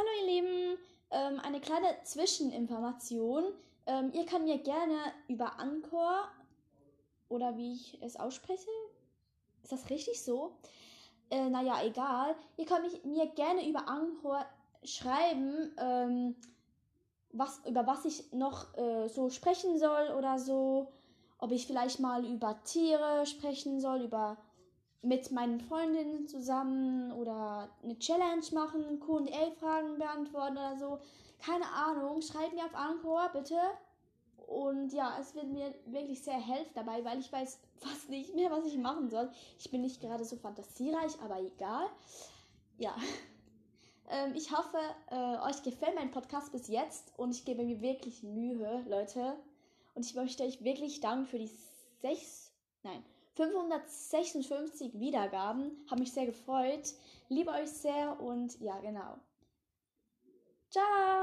Hallo ihr Lieben, ähm, eine kleine Zwischeninformation. Ähm, ihr könnt mir gerne über Anchor oder wie ich es ausspreche, ist das richtig so? Äh, naja, egal. Ihr könnt mich, mir gerne über Anchor schreiben, ähm, was, über was ich noch äh, so sprechen soll oder so. Ob ich vielleicht mal über Tiere sprechen soll, über mit meinen Freundinnen zusammen oder eine Challenge machen, QA-Fragen beantworten oder so. Keine Ahnung. Schreibt mir auf Anchor, bitte. Und ja, es wird mir wirklich sehr helfen dabei, weil ich weiß fast nicht mehr, was ich machen soll. Ich bin nicht gerade so fantasiereich, aber egal. Ja. Ähm, ich hoffe, äh, euch gefällt mein Podcast bis jetzt und ich gebe mir wirklich Mühe, Leute. Und ich möchte euch wirklich danken für die sechs, nein, 556 Wiedergaben. Habe mich sehr gefreut. Liebe euch sehr und ja, genau. Ciao!